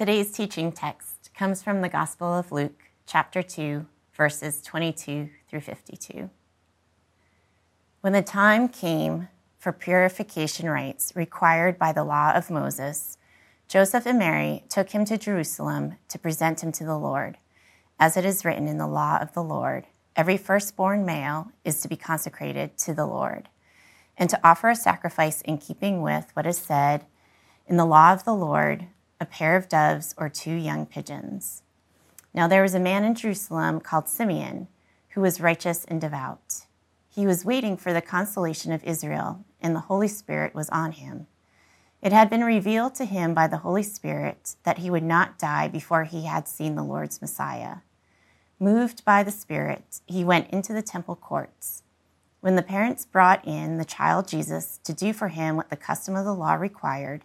Today's teaching text comes from the Gospel of Luke, chapter 2, verses 22 through 52. When the time came for purification rites required by the law of Moses, Joseph and Mary took him to Jerusalem to present him to the Lord. As it is written in the law of the Lord, every firstborn male is to be consecrated to the Lord, and to offer a sacrifice in keeping with what is said in the law of the Lord a pair of doves or two young pigeons. Now there was a man in Jerusalem called Simeon, who was righteous and devout. He was waiting for the consolation of Israel, and the Holy Spirit was on him. It had been revealed to him by the Holy Spirit that he would not die before he had seen the Lord's Messiah. Moved by the Spirit, he went into the temple courts. When the parents brought in the child Jesus to do for him what the custom of the law required,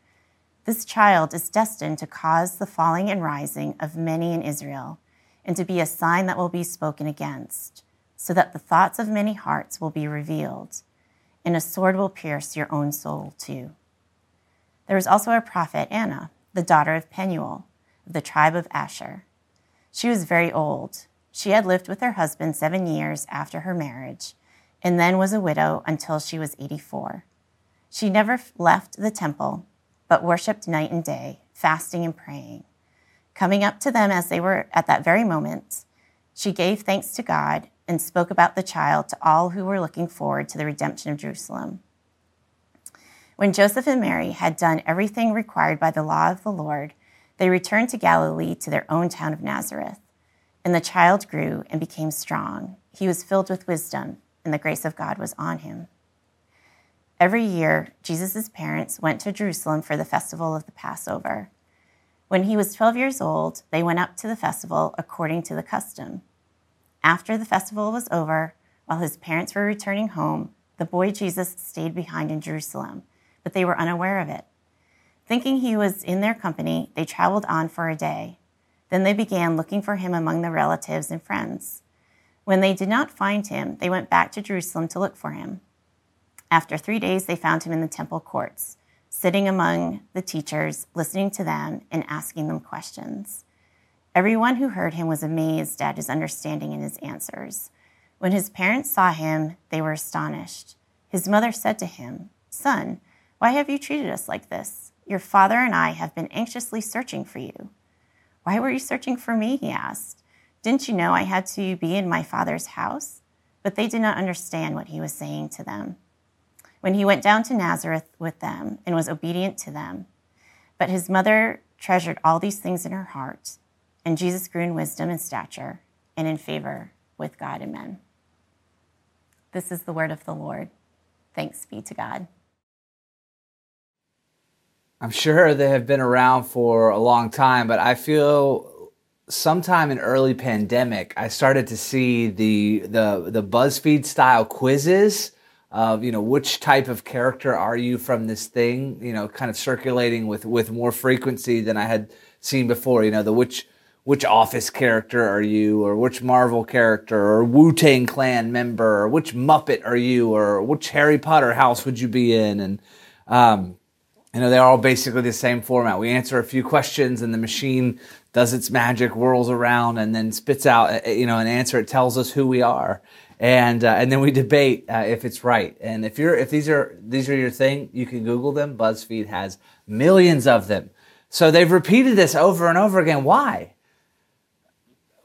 This child is destined to cause the falling and rising of many in Israel and to be a sign that will be spoken against, so that the thoughts of many hearts will be revealed, and a sword will pierce your own soul too. There was also a prophet, Anna, the daughter of Penuel, of the tribe of Asher. She was very old. She had lived with her husband seven years after her marriage, and then was a widow until she was 84. She never left the temple, but worshiped night and day, fasting and praying. Coming up to them as they were at that very moment, she gave thanks to God and spoke about the child to all who were looking forward to the redemption of Jerusalem. When Joseph and Mary had done everything required by the law of the Lord, they returned to Galilee to their own town of Nazareth. And the child grew and became strong. He was filled with wisdom, and the grace of God was on him. Every year, Jesus' parents went to Jerusalem for the festival of the Passover. When he was 12 years old, they went up to the festival according to the custom. After the festival was over, while his parents were returning home, the boy Jesus stayed behind in Jerusalem, but they were unaware of it. Thinking he was in their company, they traveled on for a day. Then they began looking for him among the relatives and friends. When they did not find him, they went back to Jerusalem to look for him. After three days, they found him in the temple courts sitting among the teachers, listening to them and asking them questions. Everyone who heard him was amazed at his understanding and his answers. When his parents saw him, they were astonished. His mother said to him, Son, why have you treated us like this? Your father and I have been anxiously searching for you. Why were you searching for me? He asked. Didn't you know I had to be in my father's house? But they did not understand what he was saying to them when he went down to Nazareth with them and was obedient to them. But his mother treasured all these things in her heart, and Jesus grew in wisdom and stature and in favor with God and men. This is the word of the Lord. Thanks be to God. I'm sure they have been around for a long time, but I feel sometime in early pandemic, I started to see the the the BuzzFeed style quizzes of you know which type of character are you from this thing you know kind of circulating with with more frequency than i had seen before you know the which which office character are you or which marvel character or wu-tang clan member or which muppet are you or which harry potter house would you be in? And um, you know they're all basically the same format. We answer a few questions and the machine does its magic whirls around and then spits out you know an answer. It tells us who we are and uh, and then we debate uh, if it's right. And if you're if these are these are your thing, you can Google them. BuzzFeed has millions of them. So they've repeated this over and over again. Why?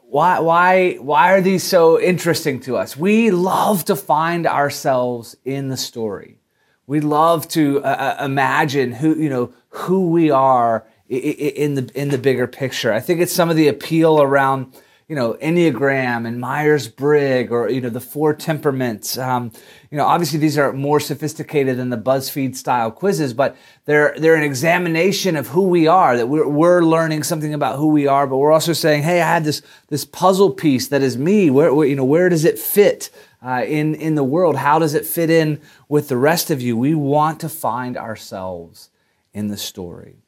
Why why why are these so interesting to us? We love to find ourselves in the story. We love to uh, uh imagine who you know who we are in the in the bigger picture. I think it's some of the appeal around you know, Enneagram and Myers Briggs or, you know, the four temperaments. Um, you know, obviously these are more sophisticated than the BuzzFeed style quizzes, but they're, they're an examination of who we are, that we're, we're learning something about who we are, but we're also saying, hey, I had this, this puzzle piece that is me. Where, where you know, where does it fit? Uh, in in the world, how does it fit in with the rest of you? We want to find ourselves in the story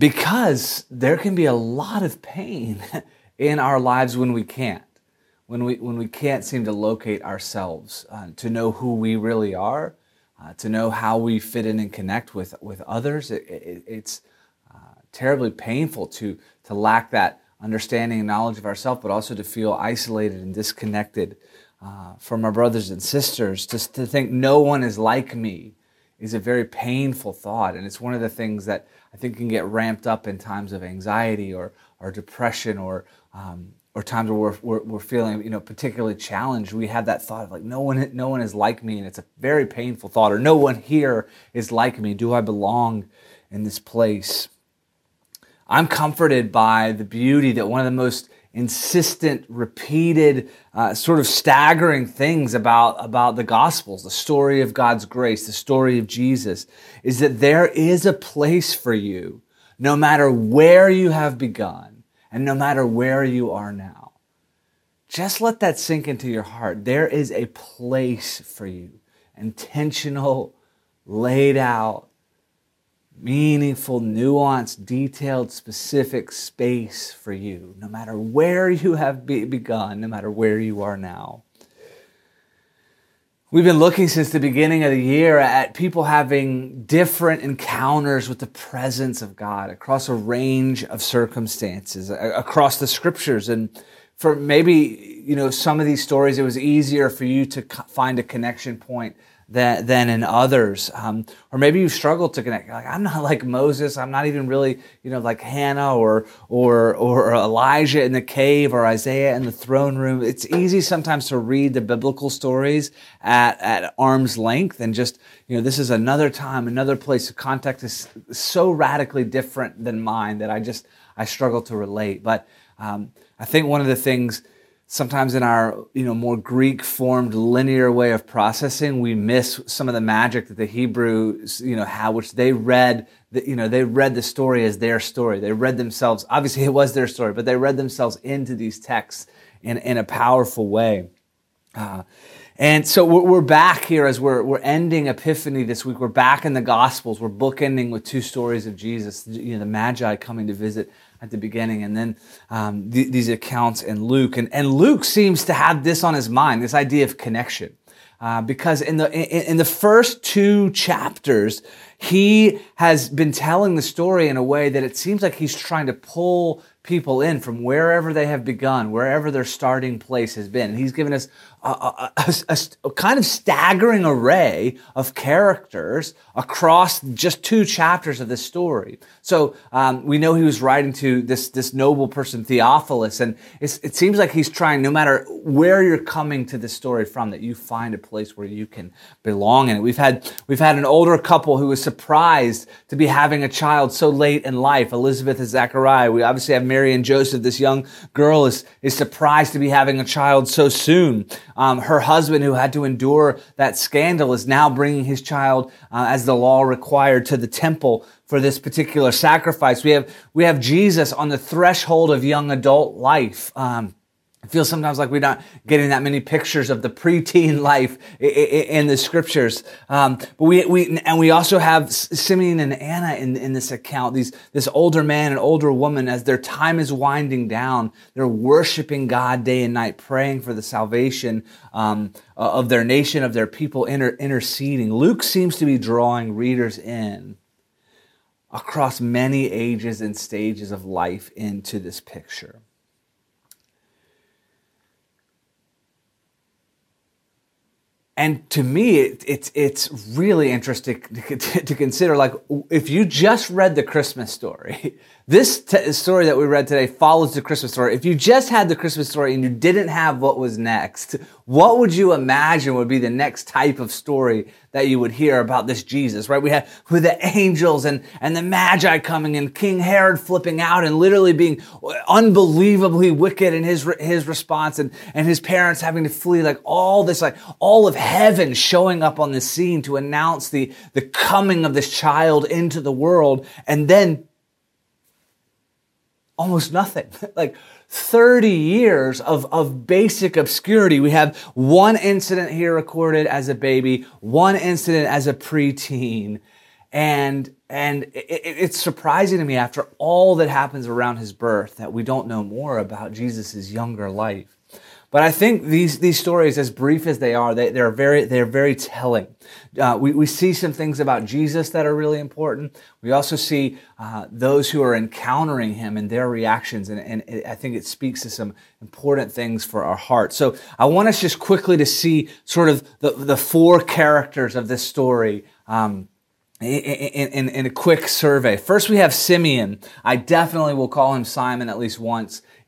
because there can be a lot of pain in our lives when we can't. When we when we can't seem to locate ourselves uh, to know who we really are uh, to know how we fit in and connect with with others it, it, it's uh, terribly painful to to lack that understanding and knowledge of ourselves but also to feel isolated and disconnected uh, from our brothers and sisters. Just to think no one is like me is a very painful thought and it's one of the things that I think can get ramped up in times of anxiety or, or depression or, um, or times where we're, we're, we're, feeling, you know, particularly challenged. We have that thought of like, no one, no one is like me. And it's a very painful thought or no one here is like me. Do I belong in this place? I'm comforted by the beauty that one of the most insistent, repeated, uh, sort of staggering things about, about the Gospels, the story of God's grace, the story of Jesus, is that there is a place for you no matter where you have begun and no matter where you are now. Just let that sink into your heart. There is a place for you, intentional, laid out, meaningful, nuanced, detailed, specific space for you, no matter where you have be- begun, no matter where you are now. We've been looking since the beginning of the year at people having different encounters with the presence of God across a range of circumstances, across the scriptures. And for maybe, you know, some of these stories, it was easier for you to find a connection point than, than in others. Um, or maybe you struggle to connect. Like, I'm not like Moses. I'm not even really, you know, like Hannah or, or, or Elijah in the cave or Isaiah in the throne room. It's easy sometimes to read the biblical stories at, at arm's length and just, you know, this is another time, another place. The context is so radically different than mine that I just, I struggle to relate. But, um, I think one of the things sometimes in our you know more greek formed linear way of processing we miss some of the magic that the hebrews you know had which they read the, you know they read the story as their story they read themselves obviously it was their story but they read themselves into these texts in, in a powerful way uh, and so we're back here as we're, we're ending Epiphany this week. We're back in the Gospels. We're bookending with two stories of Jesus, you know, the Magi coming to visit at the beginning, and then um, th- these accounts in Luke. And, and Luke seems to have this on his mind, this idea of connection. Uh, because in the in, in the first two chapters, he has been telling the story in a way that it seems like he's trying to pull people in from wherever they have begun, wherever their starting place has been. And he's given us a, a, a, a, kind of staggering array of characters across just two chapters of this story. So um, we know he was writing to this this noble person Theophilus, and it seems like he's trying, no matter where you're coming to this story from, that you find a place where you can belong in it. We've had we've had an older couple who was surprised to be having a child so late in life, Elizabeth and Zachariah. We obviously have Mary and Joseph. This young girl is is surprised to be having a child so soon. Um, her husband, who had to endure that scandal, is now bringing his child, uh, as the law required, to the temple for this particular sacrifice. We have we have Jesus on the threshold of young adult life. Um, I feel sometimes like we're not getting that many pictures of the preteen life in the scriptures. Um, but we, we, and we also have Simeon and Anna in, in this account, these, this older man and older woman, as their time is winding down, they're worshiping God day and night, praying for the salvation, um, of their nation, of their people, inter, interceding. Luke seems to be drawing readers in across many ages and stages of life into this picture. And to me, it, it's it's really interesting to, to, consider. Like, if you just read the Christmas story, this t- story that we read today follows the Christmas story. If you just had the Christmas story and you didn't have what was next, what would you imagine would be the next type of story that you would hear about this Jesus, right? We had with the angels and, and the magi coming and King Herod flipping out and literally being unbelievably wicked in his, his response and, and his parents having to flee, like all this, like all of heaven showing up on the scene to announce the, the coming of this child into the world. And then almost nothing. like 30 years of, of basic obscurity. We have one incident here recorded as a baby, one incident as a preteen. And, and it, it's surprising to me after all that happens around his birth that we don't know more about Jesus' younger life. But I think these, these stories, as brief as they are, they, they're very, they're very telling. Uh, we, we see some things about Jesus that are really important. We also see uh, those who are encountering him and their reactions. And, and it, I think it speaks to some important things for our heart. So I want us just quickly to see sort of the, the four characters of this story. Um, in, in, in, a quick survey. First, we have Simeon. I definitely will call him Simon at least once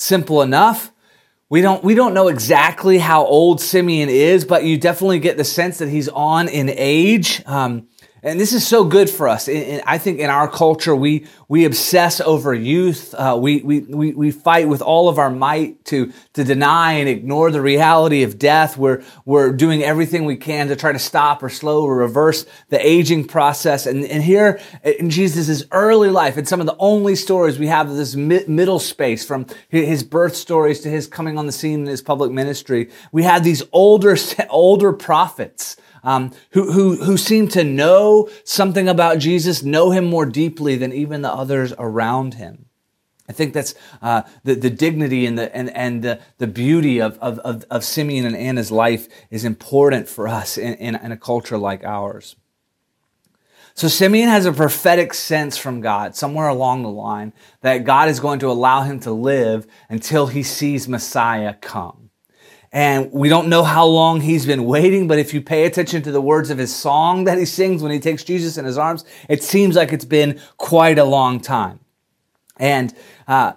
Simple enough. We don't, we don't know exactly how old Simeon is, but you definitely get the sense that he's on in age. Um, and this is so good for us. I think in our culture, we, we obsess over youth. Uh, we, we, we, we fight with all of our might to, to deny and ignore the reality of death. We're, we're doing everything we can to try to stop or slow or reverse the aging process. And, and here in Jesus' early life, in some of the only stories we have of this middle space from his birth stories to his coming on the scene in his public ministry, we have these older, older prophets um, who, who, who seem to know something about Jesus, know him more deeply than even the others around him. I think that's uh, the, the dignity and the, and, and the, the beauty of, of, of, of Simeon and Anna's life is important for us in, in, in a culture like ours. So Simeon has a prophetic sense from God somewhere along the line that God is going to allow him to live until he sees Messiah come. And we don't know how long he's been waiting, but if you pay attention to the words of his song that he sings when he takes Jesus in his arms, it seems like it's been quite a long time. And uh,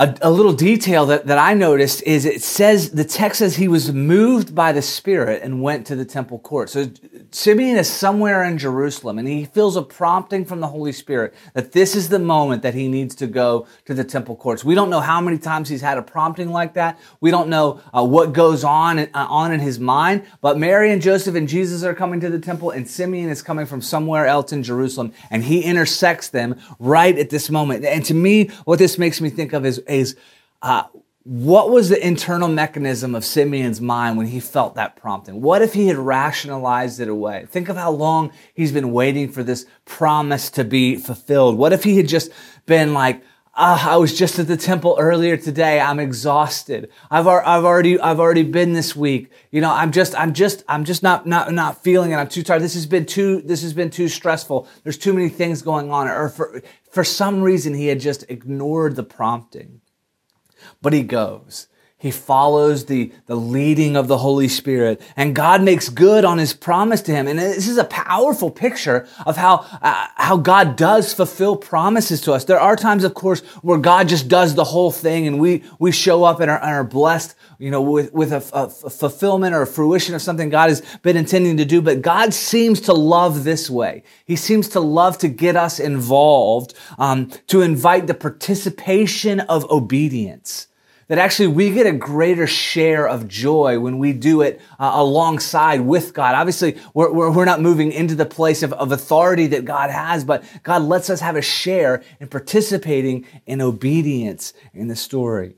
a, a, little detail that, that I noticed is it says, the text says he was moved by the Spirit and went to the temple court. So Simeon is somewhere in Jerusalem and he feels a prompting from the Holy Spirit that this is the moment that he needs to go to the temple courts. We don't know how many times he's had a prompting like that. We don't know uh, what goes on, uh, on in his mind, but Mary and Joseph and Jesus are coming to the temple and Simeon is coming from somewhere else in Jerusalem and he intersects them right at this moment. And to me, what this makes me think of is is uh, what was the internal mechanism of Simeon's mind when he felt that prompting? What if he had rationalized it away? Think of how long he's been waiting for this promise to be fulfilled. What if he had just been like, ah, I was just at the temple earlier today. I'm exhausted. I've, I've already, I've already been this week. You know, I'm just, I'm just, I'm just not, not, not feeling it. I'm too tired. This has been too, this has been too stressful. There's too many things going on. Or for, for some reason, he had just ignored the prompting. But he goes. He follows the, the leading of the Holy Spirit and God makes good on his promise to him. And this is a powerful picture of how, uh, how God does fulfill promises to us. There are times, of course, where God just does the whole thing and we, we show up and are, and are blessed, you know, with, with a, a fulfillment or a fruition of something God has been intending to do. But God seems to love this way. He seems to love to get us involved, um, to invite the participation of obedience that actually we get a greater share of joy when we do it uh, alongside with God. Obviously, we're, we're, we're, not moving into the place of, of authority that God has, but God lets us have a share in participating in obedience in the story.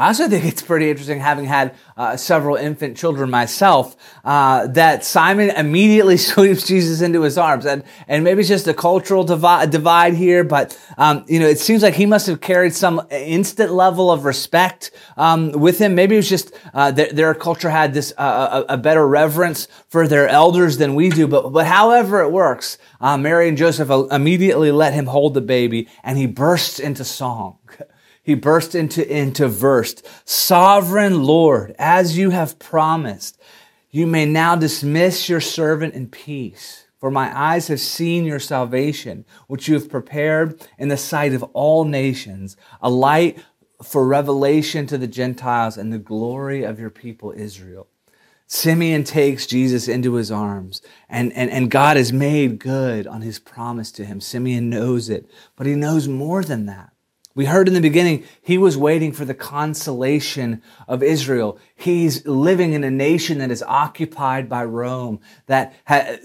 I also think it's pretty interesting, having had uh, several infant children myself, uh, that Simon immediately sweeps Jesus into his arms. And, and maybe it's just a cultural divide, divide here, but, um, you know, it seems like he must have carried some instant level of respect um, with him. Maybe it was just uh, their, their, culture had this uh, a, a, better reverence for their elders than we do. But, but however it works, uh, Mary and Joseph immediately let him hold the baby and he bursts into song he burst into, into verse. Sovereign Lord, as you have promised, you may now dismiss your servant in peace. For my eyes have seen your salvation, which you have prepared in the sight of all nations, a light for revelation to the Gentiles and the glory of your people Israel. Simeon takes Jesus into his arms, and, and, and God has made good on his promise to him. Simeon knows it, but he knows more than that. We heard in the beginning, he was waiting for the consolation of Israel. He's living in a nation that is occupied by Rome, that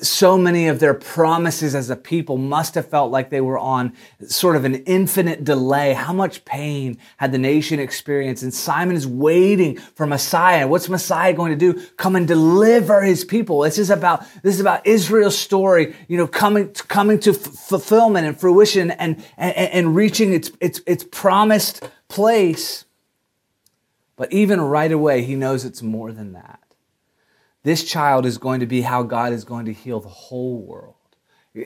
so many of their promises as a people must have felt like they were on sort of an infinite delay. How much pain had the nation experienced? And Simon is waiting for Messiah. What's Messiah going to do? Come and deliver his people. This is about, this is about Israel's story, you know, coming, coming to f- fulfillment and fruition and, and, and reaching its, its, its promised place. But even right away, he knows it's more than that. This child is going to be how God is going to heal the whole world.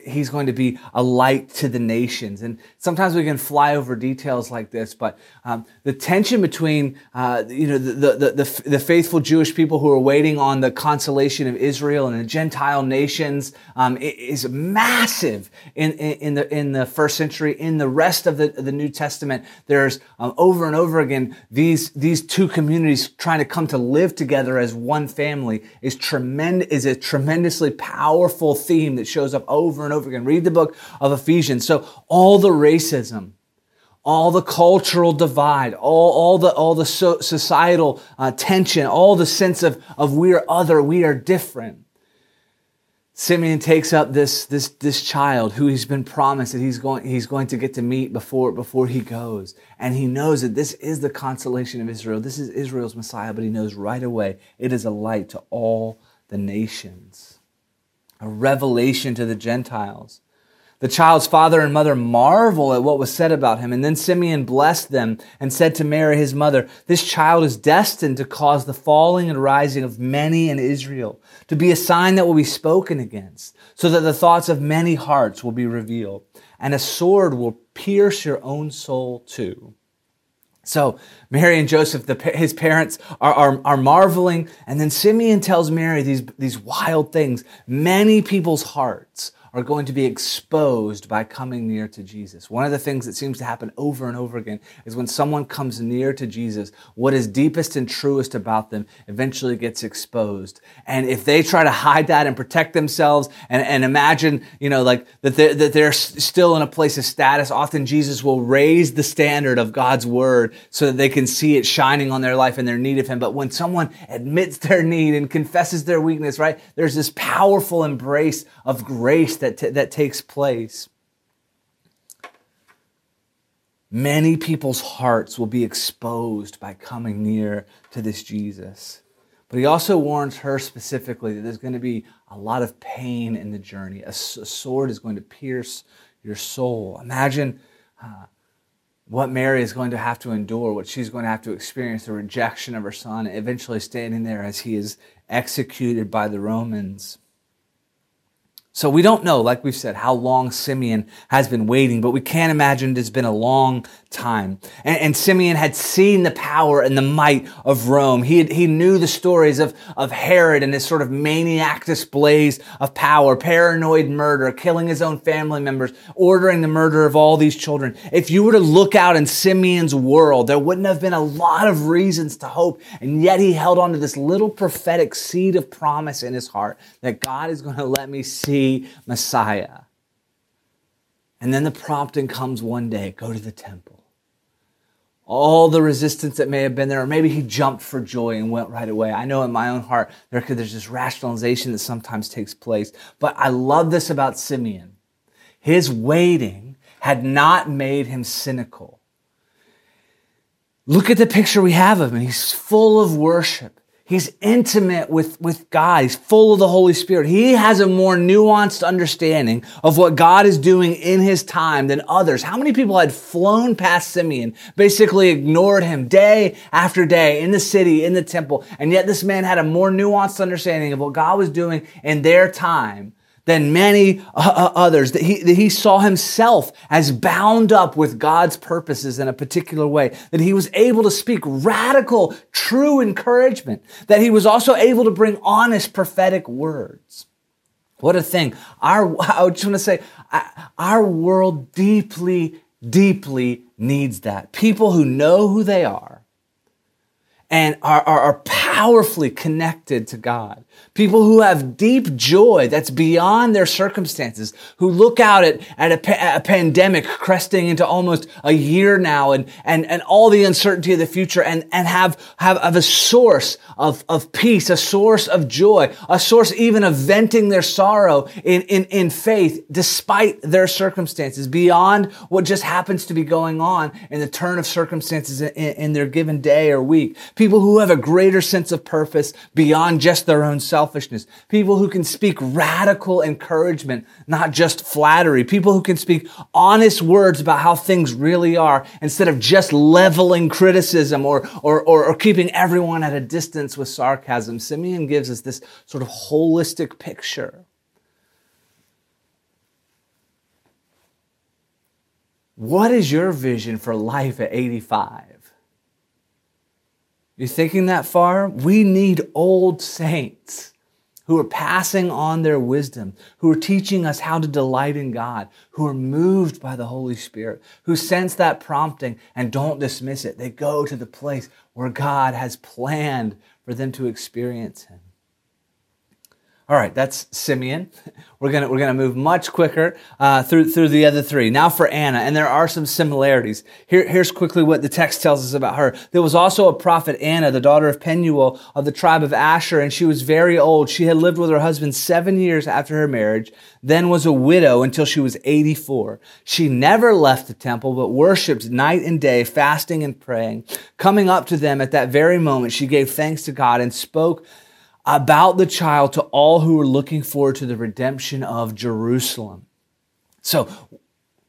He's going to be a light to the nations. And sometimes we can fly over details like this, but um, the tension between, uh, you know, the, the, the, the, faithful Jewish people who are waiting on the consolation of Israel and the Gentile nations um, is massive in, in, the, in the first century. In the rest of the, the New Testament, there's um, over and over again these, these two communities trying to come to live together as one family is tremendous, is a tremendously powerful theme that shows up over over and over again. Read the book of Ephesians. So all the racism, all the cultural divide, all, all the, all the so, societal uh, tension, all the sense of, of we are other, we are different. Simeon takes up this, this, this child who he's been promised that he's going, he's going to get to meet before, before he goes. And he knows that this is the consolation of Israel. This is Israel's Messiah, but he knows right away it is a light to all the nations a revelation to the Gentiles. The child's father and mother marvel at what was said about him. And then Simeon blessed them and said to Mary, his mother, This child is destined to cause the falling and rising of many in Israel, to be a sign that will be spoken against, so that the thoughts of many hearts will be revealed. And a sword will pierce your own soul too so Mary and Joseph, the, his parents, are, are, are marveling. And then Simeon tells Mary these, these wild things. Many people's hearts are going to be exposed by coming near to Jesus. One of the things that seems to happen over and over again is when someone comes near to Jesus, what is deepest and truest about them eventually gets exposed. And if they try to hide that and protect themselves and, and imagine, you know, like that they're, that they're still in a place of status, often Jesus will raise the standard of God's word so that they can see it shining on their life and their need of Him. But when someone admits their need and confesses their weakness, right, there's this powerful embrace of grace that, t- that takes place. Many people's hearts will be exposed by coming near to this Jesus. But he also warns her specifically that there's going to be a lot of pain in the journey. A, sword is going to pierce your soul. Imagine uh, what Mary is going to have to endure, what she's going to have to experience the rejection of her son, eventually standing there as he is executed by the Romans. So we don't know, like we've said, how long Simeon has been waiting, but we can't imagine it's been a long time. And, and, Simeon had seen the power and the might of Rome. He, had, he knew the stories of, of Herod and his sort of maniac displays of power, paranoid murder, killing his own family members, ordering the murder of all these children. If you were to look out in Simeon's world, there wouldn't have been a lot of reasons to hope. And yet he held on to this little prophetic seed of promise in his heart that God is going to let me see Messiah. And then the prompting comes one day go to the temple all the resistance that may have been there, or maybe he jumped for joy and went right away. I know in my own heart, there, there's this rationalization that sometimes takes place. But I love this about Simeon. His waiting had not made him cynical. look at the picture we have of him. He's full of worship. He's intimate with, with God. He's full of the Holy Spirit. He has a more nuanced understanding of what God is doing in his time than others. How many people had flown past Simeon, basically ignored him day after day in the city, in the temple, and yet this man had a more nuanced understanding of what God was doing in their time than many uh, uh, others, that he, that he saw himself as bound up with God's purposes in a particular way, that he was able to speak radical, true encouragement, that he was also able to bring honest prophetic words. What a thing. Our, I just want to say, our world deeply, deeply needs that. People who know who they are and are, are, are powerfully connected to God. People who have deep joy that's beyond their circumstances, who look out at, at a, a, pandemic cresting into almost a year now and, and, and all the uncertainty of the future and, and have, have, have a source of, of peace, a source of joy, a source even of venting their sorrow in, in, in faith despite their circumstances, beyond what just happens to be going on in the turn of circumstances in, in their given day or week. People who have a greater sense of purpose beyond just their own self selfishness. People who can speak radical encouragement, not just flattery. People who can speak honest words about how things really are instead of just leveling criticism or, or, or, or keeping everyone at a distance with sarcasm. Simeon gives us this sort of holistic picture. What is your vision for life at 85? You thinking that far? We need old saints who are passing on their wisdom, who are teaching us how to delight in God, who are moved by the Holy Spirit, who sense that prompting and don't dismiss it. They go to the place where God has planned for them to experience Him. All right, that's Simeon. We're gonna we're gonna move much quicker uh, through through the other three. Now for Anna, and there are some similarities. Here, here's quickly what the text tells us about her. There was also a prophet Anna, the daughter of Penuel of the tribe of Asher, and she was very old. She had lived with her husband seven years after her marriage, then was a widow until she was 84. She never left the temple, but worshipped night and day, fasting and praying. Coming up to them at that very moment, she gave thanks to God and spoke about the child to all who are looking forward to the redemption of Jerusalem. So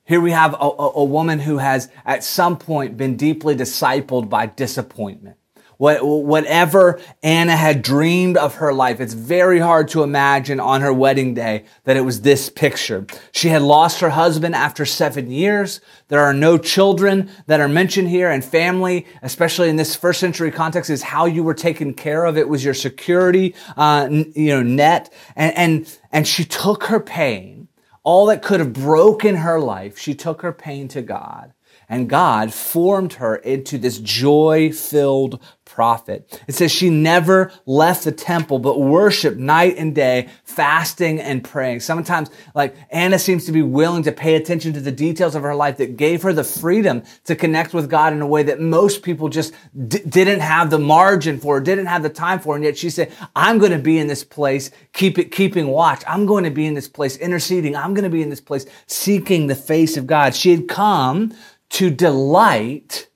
here we have a, a, woman who has at some point been deeply discipled by disappointment. What, whatever Anna had dreamed of her life, it's very hard to imagine on her wedding day that it was this picture. She had lost her husband after seven years. There are no children that are mentioned here and family, especially in this first century context, is how you were taken care of. It was your security, uh, you know, net. And, and, and she took her pain, all that could have broken her life. She took her pain to God and God formed her into this joy filled prophet. It says she never left the temple, but worshiped night and day, fasting and praying. Sometimes, like Anna seems to be willing to pay attention to the details of her life that gave her the freedom to connect with God in a way that most people just d- didn't have the margin for, didn't have the time for. And yet she said, I'm going to be in this place, keep it, keeping watch. I'm going to be in this place, interceding. I'm going to be in this place, seeking the face of God. She had come to delight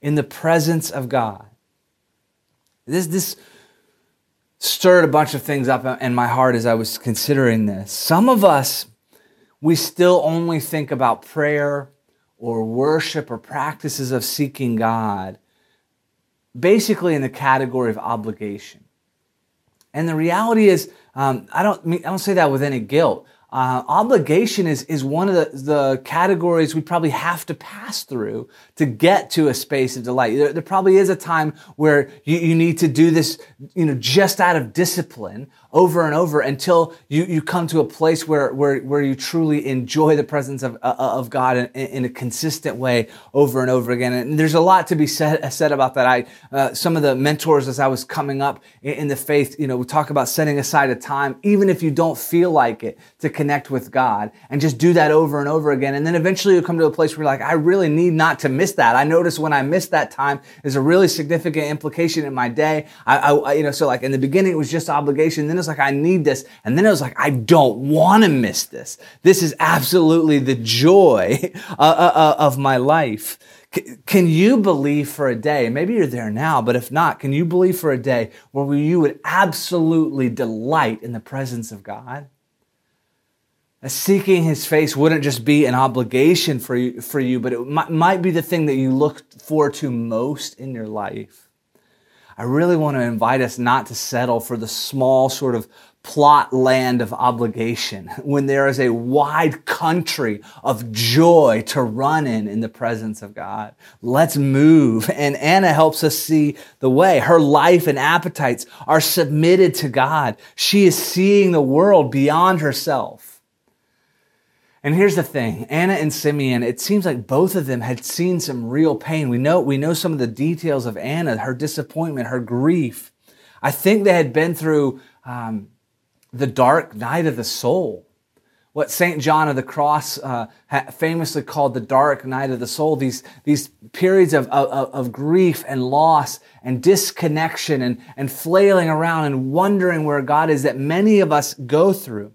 in the presence of God. This, this stirred a bunch of things up in my heart as I was considering this. Some of us, we still only think about prayer or worship or practices of seeking God basically in the category of obligation. And the reality is, um, I don't mean, I don't say that with any guilt. Uh, obligation is, is one of the, the categories we probably have to pass through to get to a space of delight. There, there probably is a time where you, you need to do this, you know, just out of discipline over and over until you, you come to a place where, where, where you truly enjoy the presence of, uh, of God in, in, a consistent way over and over again. And there's a lot to be said, said about that. I, uh, some of the mentors as I was coming up in, in the faith, you know, we talk about setting aside a time, even if you don't feel like it, to connect with God and just do that over and over again. And then eventually you'll come to a place where you're like, I really need not to miss that. I notice when I miss that time, there's a really significant implication in my day. I, I you know, so like in the beginning, it was just obligation. Then it's like I need this. And then it was like, I don't want to miss this. This is absolutely the joy uh, uh, uh, of my life. Can you believe for a day? Maybe you're there now, but if not, can you believe for a day where you would absolutely delight in the presence of God? Seeking his face wouldn't just be an obligation for you, for you but it might, might be the thing that you look forward to most in your life. I really want to invite us not to settle for the small sort of plot land of obligation when there is a wide country of joy to run in in the presence of God. Let's move. And Anna helps us see the way. Her life and appetites are submitted to God. She is seeing the world beyond herself. And here's the thing, Anna and Simeon, it seems like both of them had seen some real pain. We know, we know some of the details of Anna, her disappointment, her grief. I think they had been through um, the dark night of the soul. What St. John of the Cross uh, famously called the dark night of the soul, these, these periods of, of, of grief and loss and disconnection and, and flailing around and wondering where God is that many of us go through.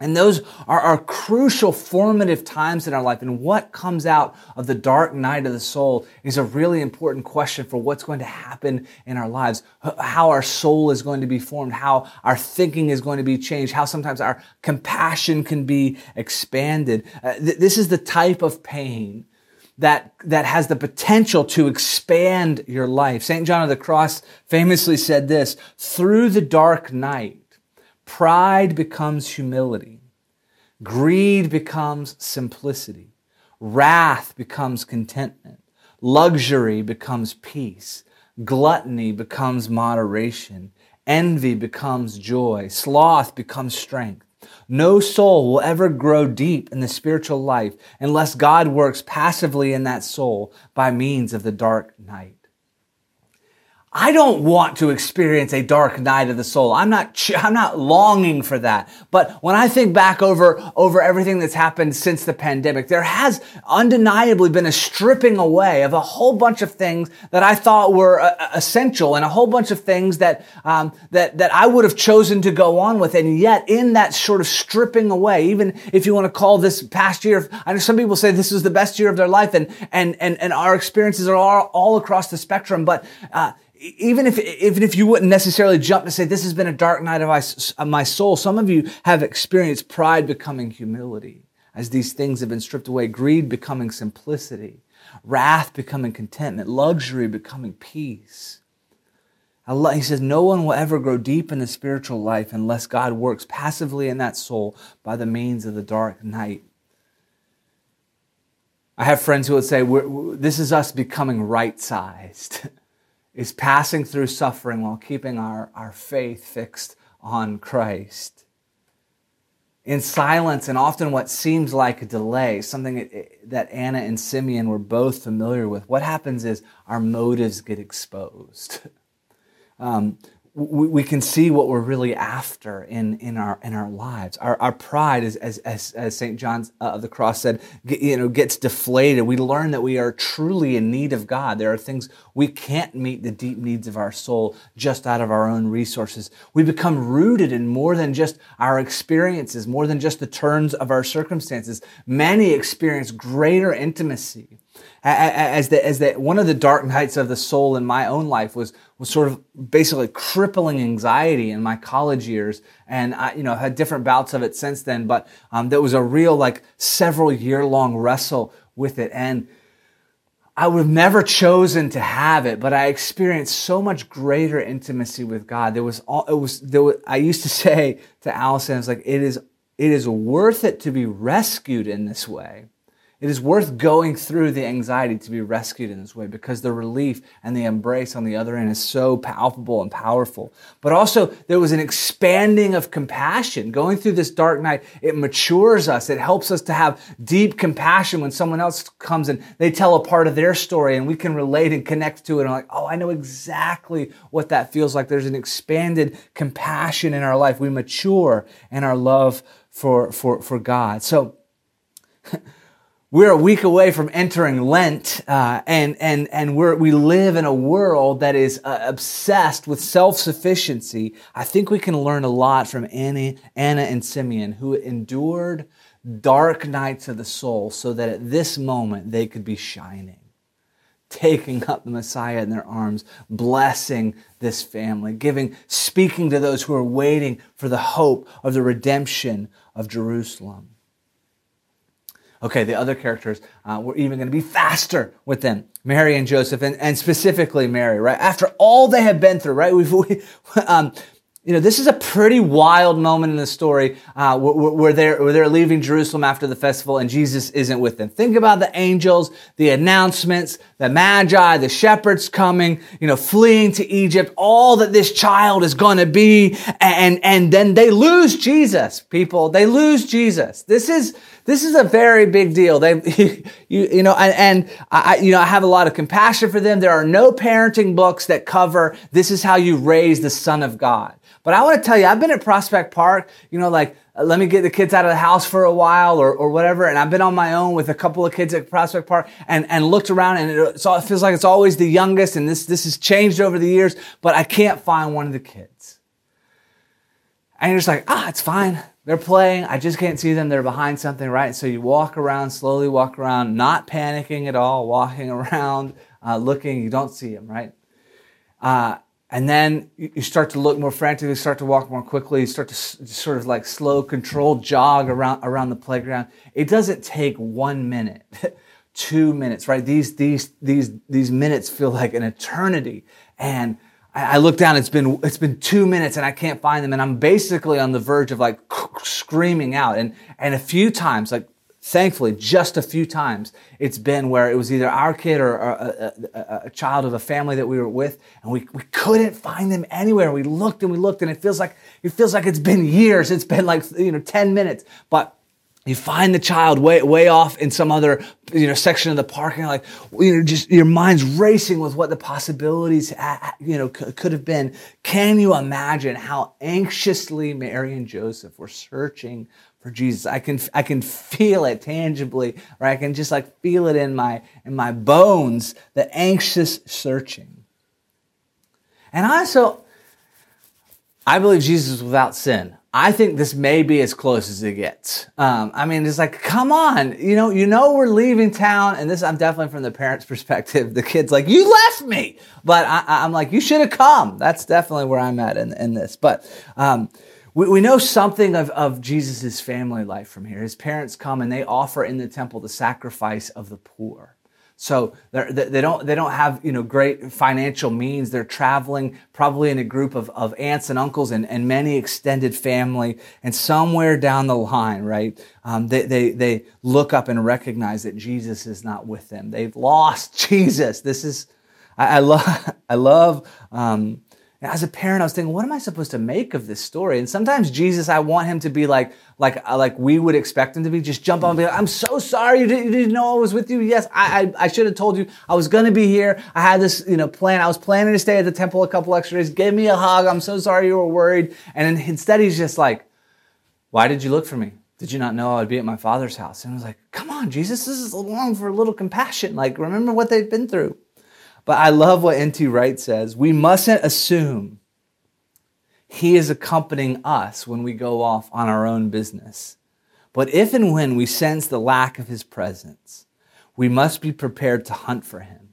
And those are, our crucial formative times in our life. And what comes out of the dark night of the soul is a really important question for what's going to happen in our lives, how our soul is going to be formed, how our thinking is going to be changed, how sometimes our compassion can be expanded. Uh, th- this is the type of pain that, that has the potential to expand your life. St. John of the Cross famously said this, through the dark night, Pride becomes humility. Greed becomes simplicity. Wrath becomes contentment. Luxury becomes peace. Gluttony becomes moderation. Envy becomes joy. Sloth becomes strength. No soul will ever grow deep in the spiritual life unless God works passively in that soul by means of the dark night. I don't want to experience a dark night of the soul. I'm not, I'm not longing for that. But when I think back over, over everything that's happened since the pandemic, there has undeniably been a stripping away of a whole bunch of things that I thought were uh, uh, essential and a whole bunch of things that, um, that, that I would have chosen to go on with. And yet in that sort of stripping away, even if you want to call this past year, I know some people say this was the best year of their life and, and, and, and our experiences are all, all across the spectrum. But, uh, even if even if you wouldn't necessarily jump to say this has been a dark night of my, soul, some of you have experienced pride becoming humility as these things have been stripped away, greed becoming simplicity, wrath becoming contentment, luxury becoming peace. he says, no one will ever grow deep in the spiritual life unless God works passively in that soul by the means of the dark night. I have friends who would say, this is us becoming right sized. is passing through suffering while keeping our, our faith fixed on Christ. In silence, and often what seems like a delay, something that Anna and Simeon were both familiar with, what happens is our motives get exposed. Um, we, we can see what we're really after in, in, our, in our lives. Our, our pride, as, as, as, as St. John uh, of the Cross said, you know, gets deflated. We learn that we are truly in need of God. There are things we can't meet the deep needs of our soul just out of our own resources. We become rooted in more than just our experiences, more than just the turns of our circumstances. Many experience greater intimacy as the, as the, one of the dark nights of the soul in my own life was, was sort of basically crippling anxiety in my college years. And I, you know, had different bouts of it since then, but, um, was a real, like, several year long wrestle with it. And I would have never chosen to have it, but I experienced so much greater intimacy with God. There was all, it was, there was, I used to say to Allison, it's like, it is, it is worth it to be rescued in this way it is worth going through the anxiety to be rescued in this way because the relief and the embrace on the other end is so palpable and powerful. But also, there was an expanding of compassion. Going through this dark night, it matures us. It helps us to have deep compassion when someone else comes and they tell a part of their story and we can relate and connect to it. And like, oh, I know exactly what that feels like. There's an expanded compassion in our life. We mature in our love for, for, for God. So, we're a week away from entering Lent, uh, and and and we live in a world that is uh, obsessed with self sufficiency. I think we can learn a lot from Anna, Anna and Simeon, who endured dark nights of the soul, so that at this moment they could be shining, taking up the Messiah in their arms, blessing this family, giving, speaking to those who are waiting for the hope of the redemption of Jerusalem. Okay, the other characters, uh, we're even going to be faster with them. Mary and Joseph, and, and specifically Mary, right? After all they have been through, right? We've, we, um, you know, this is a pretty wild moment in the story uh, where, where, they're, where they're leaving Jerusalem after the festival and Jesus isn't with them. Think about the angels, the announcements, the magi, the shepherds coming, you know, fleeing to Egypt, all that this child is going to be. And, and then they lose Jesus, people. They lose Jesus. This is, this is a very big deal. They, you, you know, and, and I, you know, I have a lot of compassion for them. There are no parenting books that cover this is how you raise the son of God. But I want to tell you, I've been at Prospect Park, you know, like, uh, let me get the kids out of the house for a while or, or whatever. And I've been on my own with a couple of kids at Prospect Park and, and looked around and it, it feels like it's always the youngest and this, this has changed over the years, but I can't find one of the kids. And you're just like, ah, it's fine. They're playing. I just can't see them. They're behind something, right? So you walk around, slowly walk around, not panicking at all, walking around, uh, looking. You don't see them, right? Uh, and then you start to look more frantically, start to walk more quickly, you start to sort of like slow, controlled jog around around the playground. It doesn't take one minute, two minutes, right? These these these these minutes feel like an eternity. And I, I look down, it's been it's been two minutes and I can't find them, and I'm basically on the verge of like screaming out. And and a few times, like thankfully, just a few times, it's been where it was either our kid or a, a, a, child of a family that we were with, and we, we couldn't find them anywhere. We looked and we looked, and it feels like it feels like it's been years. It's been like you know ten minutes, but you find the child way way off in some other you know section of the parking like you know just your mind's racing with what the possibilities you know could have been can you imagine how anxiously mary and joseph were searching for Jesus. I can I can feel it tangibly, or I can just like feel it in my in my bones, the anxious searching. And also, I believe Jesus without sin. I think this may be as close as it gets. Um, I mean, it's like, come on, you know, you know, we're leaving town, and this I'm definitely from the parents' perspective. The kid's like, you left me, but I, am like, you should have come. That's definitely where I'm at in, in this. But um, we, we know something of, of Jesus' family life from here. His parents come and they offer in the temple the sacrifice of the poor. So they don't they don't have you know great financial means. They're traveling probably in a group of, of aunts and uncles and, and many extended family. And somewhere down the line, right, um, they, they they look up and recognize that Jesus is not with them. They've lost Jesus. This is I, I love I love um, as a parent, I was thinking, what am I supposed to make of this story? And sometimes Jesus, I want him to be like, like, uh, like we would expect him to be. Just jump on and be like, I'm so sorry you didn't, you didn't know I was with you. Yes, I, I, I should have told you I was going to be here. I had this, you know, plan. I was planning to stay at the temple a couple extra days. Give me a hug. I'm so sorry you were worried. And instead, he's just like, why did you look for me? Did you not know I would be at my father's house? And I was like, come on, Jesus, this is long for a little compassion. Like, remember what they've been through. But I love what N.T. Wright says. We mustn't assume he is accompanying us when we go off on our own business. But if and when we sense the lack of his presence, we must be prepared to hunt for him,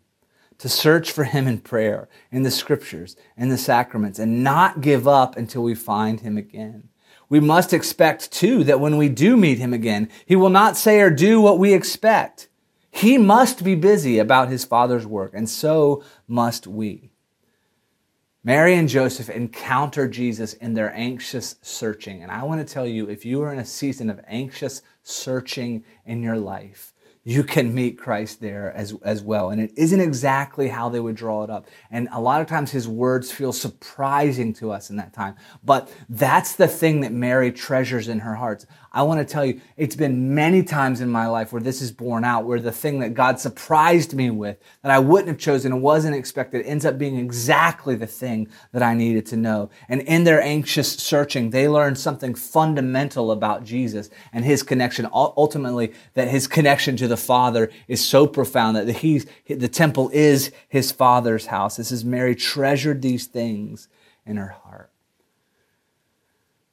to search for him in prayer, in the scriptures, in the sacraments, and not give up until we find him again. We must expect, too, that when we do meet him again, he will not say or do what we expect. He must be busy about his Father's work, and so must we. Mary and Joseph encounter Jesus in their anxious searching. And I want to tell you if you are in a season of anxious searching in your life, you can meet Christ there as, as well. And it isn't exactly how they would draw it up. And a lot of times his words feel surprising to us in that time. But that's the thing that Mary treasures in her heart. I want to tell you, it's been many times in my life where this is borne out, where the thing that God surprised me with that I wouldn't have chosen and wasn't expected ends up being exactly the thing that I needed to know. And in their anxious searching, they learned something fundamental about Jesus and his connection, ultimately, that his connection to the Father is so profound that he's, the temple is his Father's house. This is Mary treasured these things in her heart.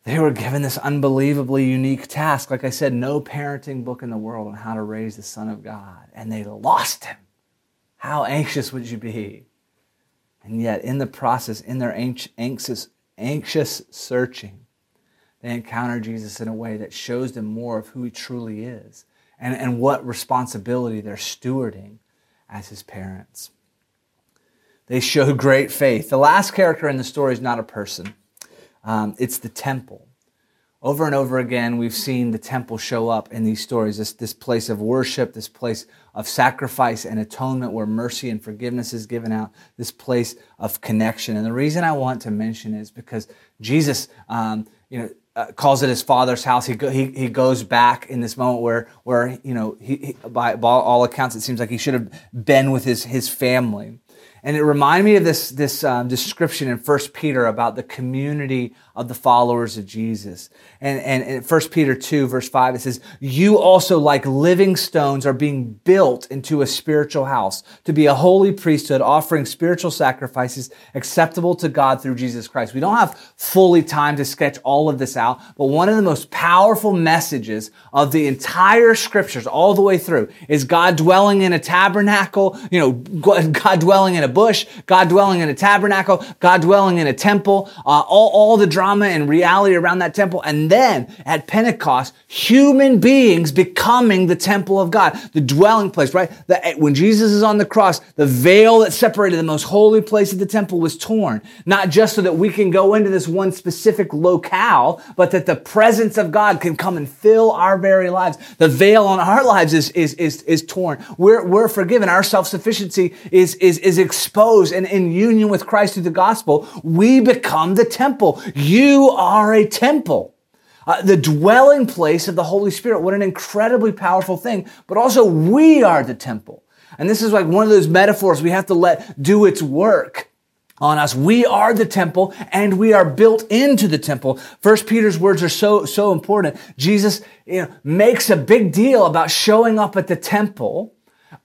They were given this unbelievably unique task. Like I said, no parenting book in the world on how to raise the Son of God, and they lost him. How anxious would you be? And yet, in the process, in their anxious, anxious searching, they encounter Jesus in a way that shows them more of who he truly is and, and what responsibility they're stewarding as his parents. They show great faith. The last character in the story is not a person, um, it's the temple. Over and over again, we've seen the temple show up in these stories this, this place of worship, this place of sacrifice and atonement where mercy and forgiveness is given out, this place of connection. And the reason I want to mention is because Jesus, um, you know, uh, calls it his father's house. He, go, he, he goes back in this moment where, where you know, he, he, by, by all accounts, it seems like he should have been with his, his family. And it reminded me of this, this um, description in 1 Peter about the community of the followers of Jesus. And, and in 1 Peter 2, verse 5, it says, You also, like living stones, are being built into a spiritual house to be a holy priesthood, offering spiritual sacrifices acceptable to God through Jesus Christ. We don't have fully time to sketch all of this out, but one of the most powerful messages of the entire scriptures, all the way through, is God dwelling in a tabernacle, you know, God dwelling in a bush, God dwelling in a tabernacle, God dwelling in a temple, uh, all, all the drama drama and reality around that temple. And then at Pentecost, human beings becoming the temple of God, the dwelling place, right? The, eh, when Jesus is on the cross, the veil that separated the most holy place of the temple was torn. Not just so that we can go into this one specific locale, but that the presence of God can come and fill our very lives. The veil on our lives is, is, is, is torn. We're, we're forgiven. Our self-sufficiency is, is, is exposed and in union with Christ through the gospel, we become the temple. You you are a temple. Uh, the dwelling place of the Holy Spirit. What an incredibly powerful thing. But also, we are the temple. And this is like one of those metaphors we have to let do its work on us. We are the temple and we are built into the temple. First Peter's words are so, so important. Jesus you know, makes a big deal about showing up at the temple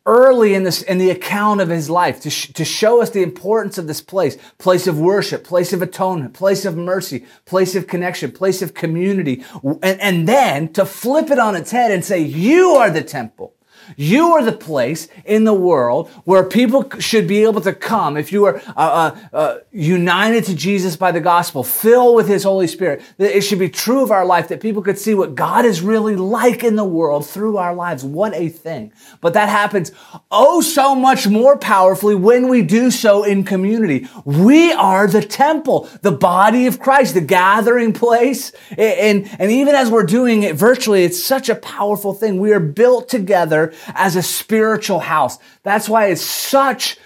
early in this in the account of his life to, sh- to show us the importance of this place place of worship place of atonement place of mercy place of connection place of community and, and then to flip it on its head and say you are the temple you are the place in the world where people should be able to come if you are uh, uh, uh, united to Jesus by the gospel, filled with His Holy Spirit. That it should be true of our life that people could see what God is really like in the world through our lives. What a thing. But that happens oh so much more powerfully when we do so in community. We are the temple, the body of Christ, the gathering place. And, and even as we're doing it virtually, it's such a powerful thing. We are built together as a spiritual house. That's why it's such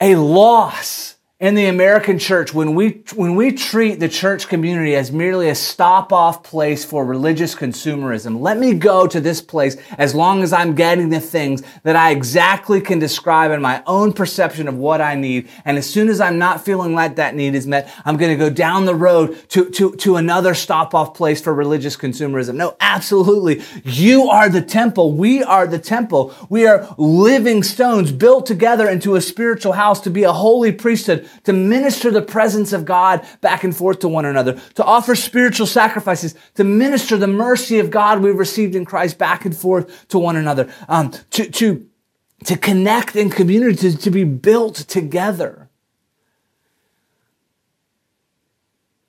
a loss in the American church, when we, when we treat the church community as merely a stop off place for religious consumerism, let me go to this place as long as I'm getting the things that I exactly can describe in my own perception of what I need. And as soon as I'm not feeling like that need is met, I'm going to go down the road to, to, to another stop off place for religious consumerism. No, absolutely. You are the temple. We are the temple. We are living stones built together into a spiritual house to be a holy priesthood to minister the presence of God back and forth to one another, to offer spiritual sacrifices, to minister the mercy of God we've received in Christ back and forth to one another, um, to, to, to connect in community, to, to be built together.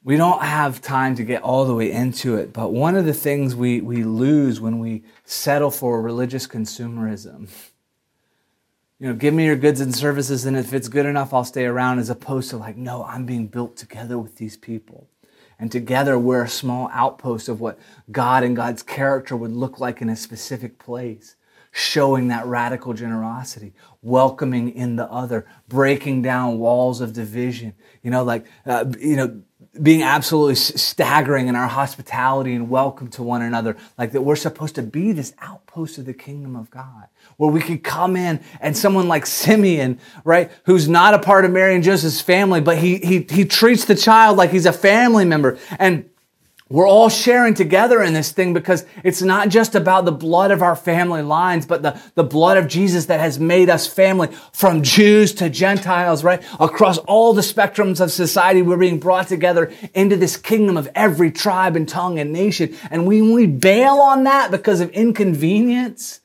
We don't have time to get all the way into it, but one of the things we, we lose when we settle for religious consumerism you know, give me your goods and services, and if it's good enough, I'll stay around, as opposed to like, no, I'm being built together with these people. And together we're a small outpost of what God and God's character would look like in a specific place, showing that radical generosity, welcoming in the other, breaking down walls of division, you know, like, uh, you know, being absolutely staggering in our hospitality and welcome to one another. Like that we're supposed to be this outpost of the kingdom of God where we could come in and someone like Simeon, right, who's not a part of Mary and Joseph's family, but he, he, he treats the child like he's a family member. And we're all sharing together in this thing because it's not just about the blood of our family lines, but the, the blood of Jesus that has made us family from Jews to Gentiles, right? Across all the spectrums of society, we're being brought together into this kingdom of every tribe and tongue and nation. And when we bail on that because of inconvenience,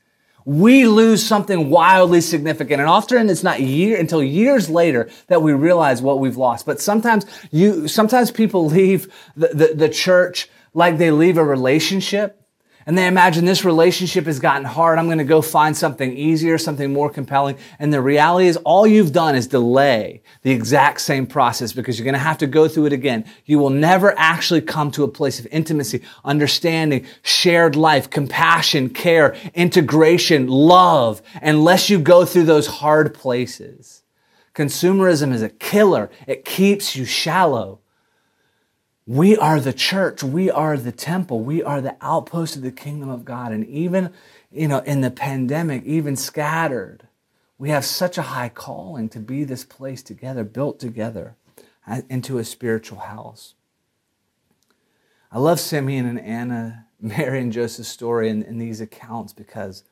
we lose something wildly significant. And often it's not year until years later that we realize what we've lost. But sometimes you, sometimes people leave the, the, the church like they leave a relationship and they imagine this relationship has gotten hard. I'm going to go find something easier, something more compelling. And the reality is all you've done is delay the exact same process because you're going to have to go through it again. You will never actually come to a place of intimacy, understanding, shared life, compassion, care, integration, love, unless you go through those hard places. Consumerism is a killer. It keeps you shallow. We are the church. We are the temple. We are the outpost of the kingdom of God. And even, you know, in the pandemic, even scattered, we have such a high calling to be this place together, built together uh, into a spiritual house. I love Simeon and Anna, Mary and Joseph's story in, in these accounts because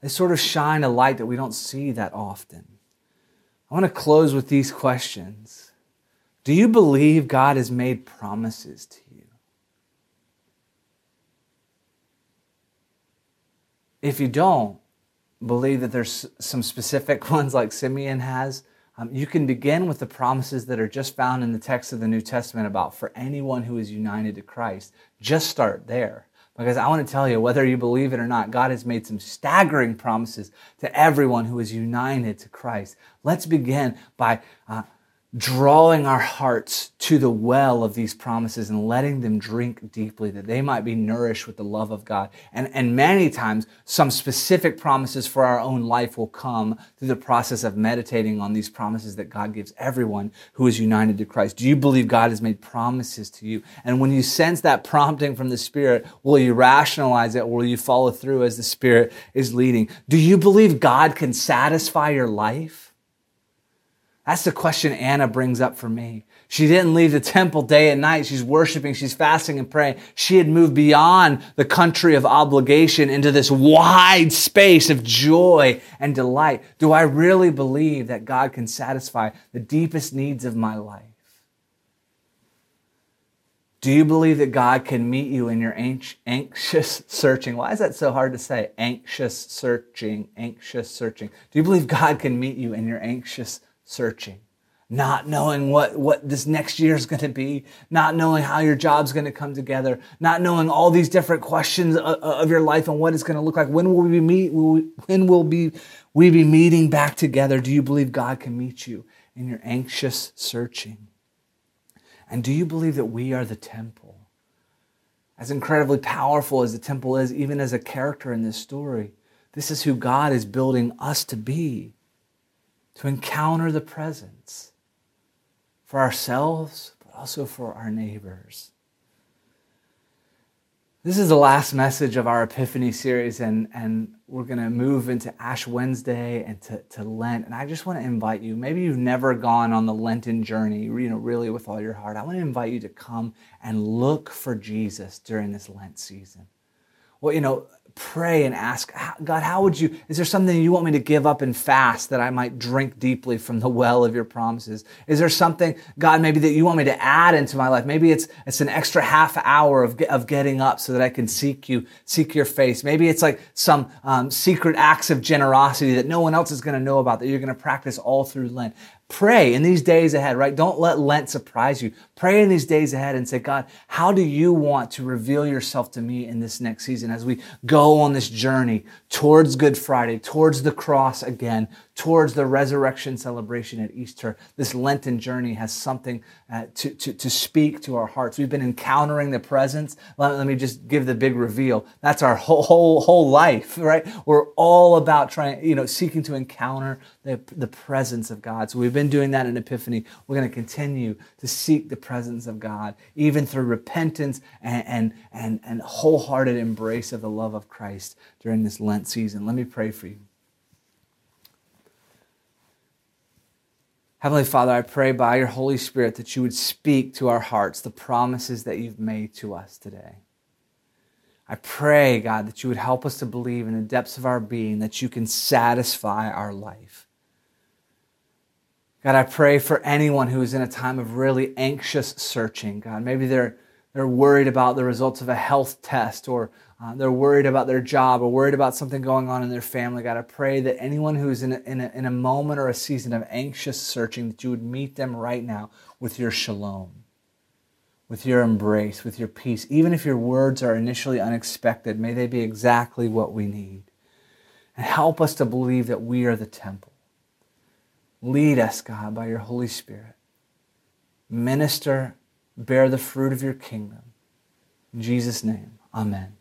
they sort of shine a light that we don't see that often. I want to close with these questions. Do you believe God has made promises to you? If you don't believe that there's some specific ones like Simeon has, um, you can begin with the promises that are just found in the text of the New Testament about for anyone who is united to Christ. Just start there. Because I want to tell you, whether you believe it or not, God has made some staggering promises to everyone who is united to Christ. Let's begin by uh, drawing our hearts to the well of these promises and letting them drink deeply that they might be nourished with the love of God. And, and many times, some specific promises for our own life will come through the process of meditating on these promises that God gives everyone who is united to Christ. Do you believe God has made promises to you? And when you sense that prompting from the Spirit, will you rationalize it? Will you follow through as the Spirit is leading? Do you believe God can satisfy your life? That's the question Anna brings up for me. She didn't leave the temple day and night. She's worshiping, she's fasting and praying. She had moved beyond the country of obligation into this wide space of joy and delight. Do I really believe that God can satisfy the deepest needs of my life? Do you believe that God can meet you in your anxious searching? Why is that so hard to say? Anxious searching, anxious searching. Do you believe God can meet you in your anxious searching, not knowing what, what this next year is going to be, not knowing how your job's going to come together, not knowing all these different questions of, of your life and what it's going to look like. When will we meet? Will we, when will be, we be meeting back together? Do you believe God can meet you in your anxious searching? And do you believe that we are the temple? As incredibly powerful as the temple is, even as a character in this story, this is who God is building us to be to encounter the presence for ourselves, but also for our neighbors. This is the last message of our Epiphany series, and, and we're going to move into Ash Wednesday and to, to Lent. And I just want to invite you, maybe you've never gone on the Lenten journey, you know, really with all your heart. I want to invite you to come and look for Jesus during this Lent season. Well, you know, pray and ask, God, how would you, is there something you want me to give up and fast that I might drink deeply from the well of your promises? Is there something, God, maybe that you want me to add into my life? Maybe it's, it's an extra half hour of, of getting up so that I can seek you, seek your face. Maybe it's like some um, secret acts of generosity that no one else is going to know about that you're going to practice all through Lent. Pray in these days ahead, right? Don't let Lent surprise you. Pray in these days ahead and say, God, how do you want to reveal yourself to me in this next season as we go on this journey towards Good Friday, towards the cross again, towards the resurrection celebration at Easter. This Lenten journey has something uh, to, to, to speak to our hearts. We've been encountering the presence. Let, let me just give the big reveal. That's our whole, whole, whole life, right? We're all about trying, you know, seeking to encounter the, the presence of God. So we've been doing that in Epiphany. We're going to continue to seek the presence of God, even through repentance and, and, and, and wholehearted embrace of the love of Christ during this Lent season. Let me pray for you. Heavenly Father, I pray by your Holy Spirit that you would speak to our hearts the promises that you've made to us today. I pray, God, that you would help us to believe in the depths of our being that you can satisfy our life. God, I pray for anyone who is in a time of really anxious searching. God, maybe they're, they're worried about the results of a health test or uh, they're worried about their job or worried about something going on in their family. God, I pray that anyone who's in a, in a, in a moment or a season of anxious searching, that you would meet them right now with your shalom, with your embrace, with your peace. Even if your words are initially unexpected, may they be exactly what we need. And help us to believe that we are the temple. Lead us, God, by your Holy Spirit. Minister, bear the fruit of your kingdom. In Jesus' name, amen.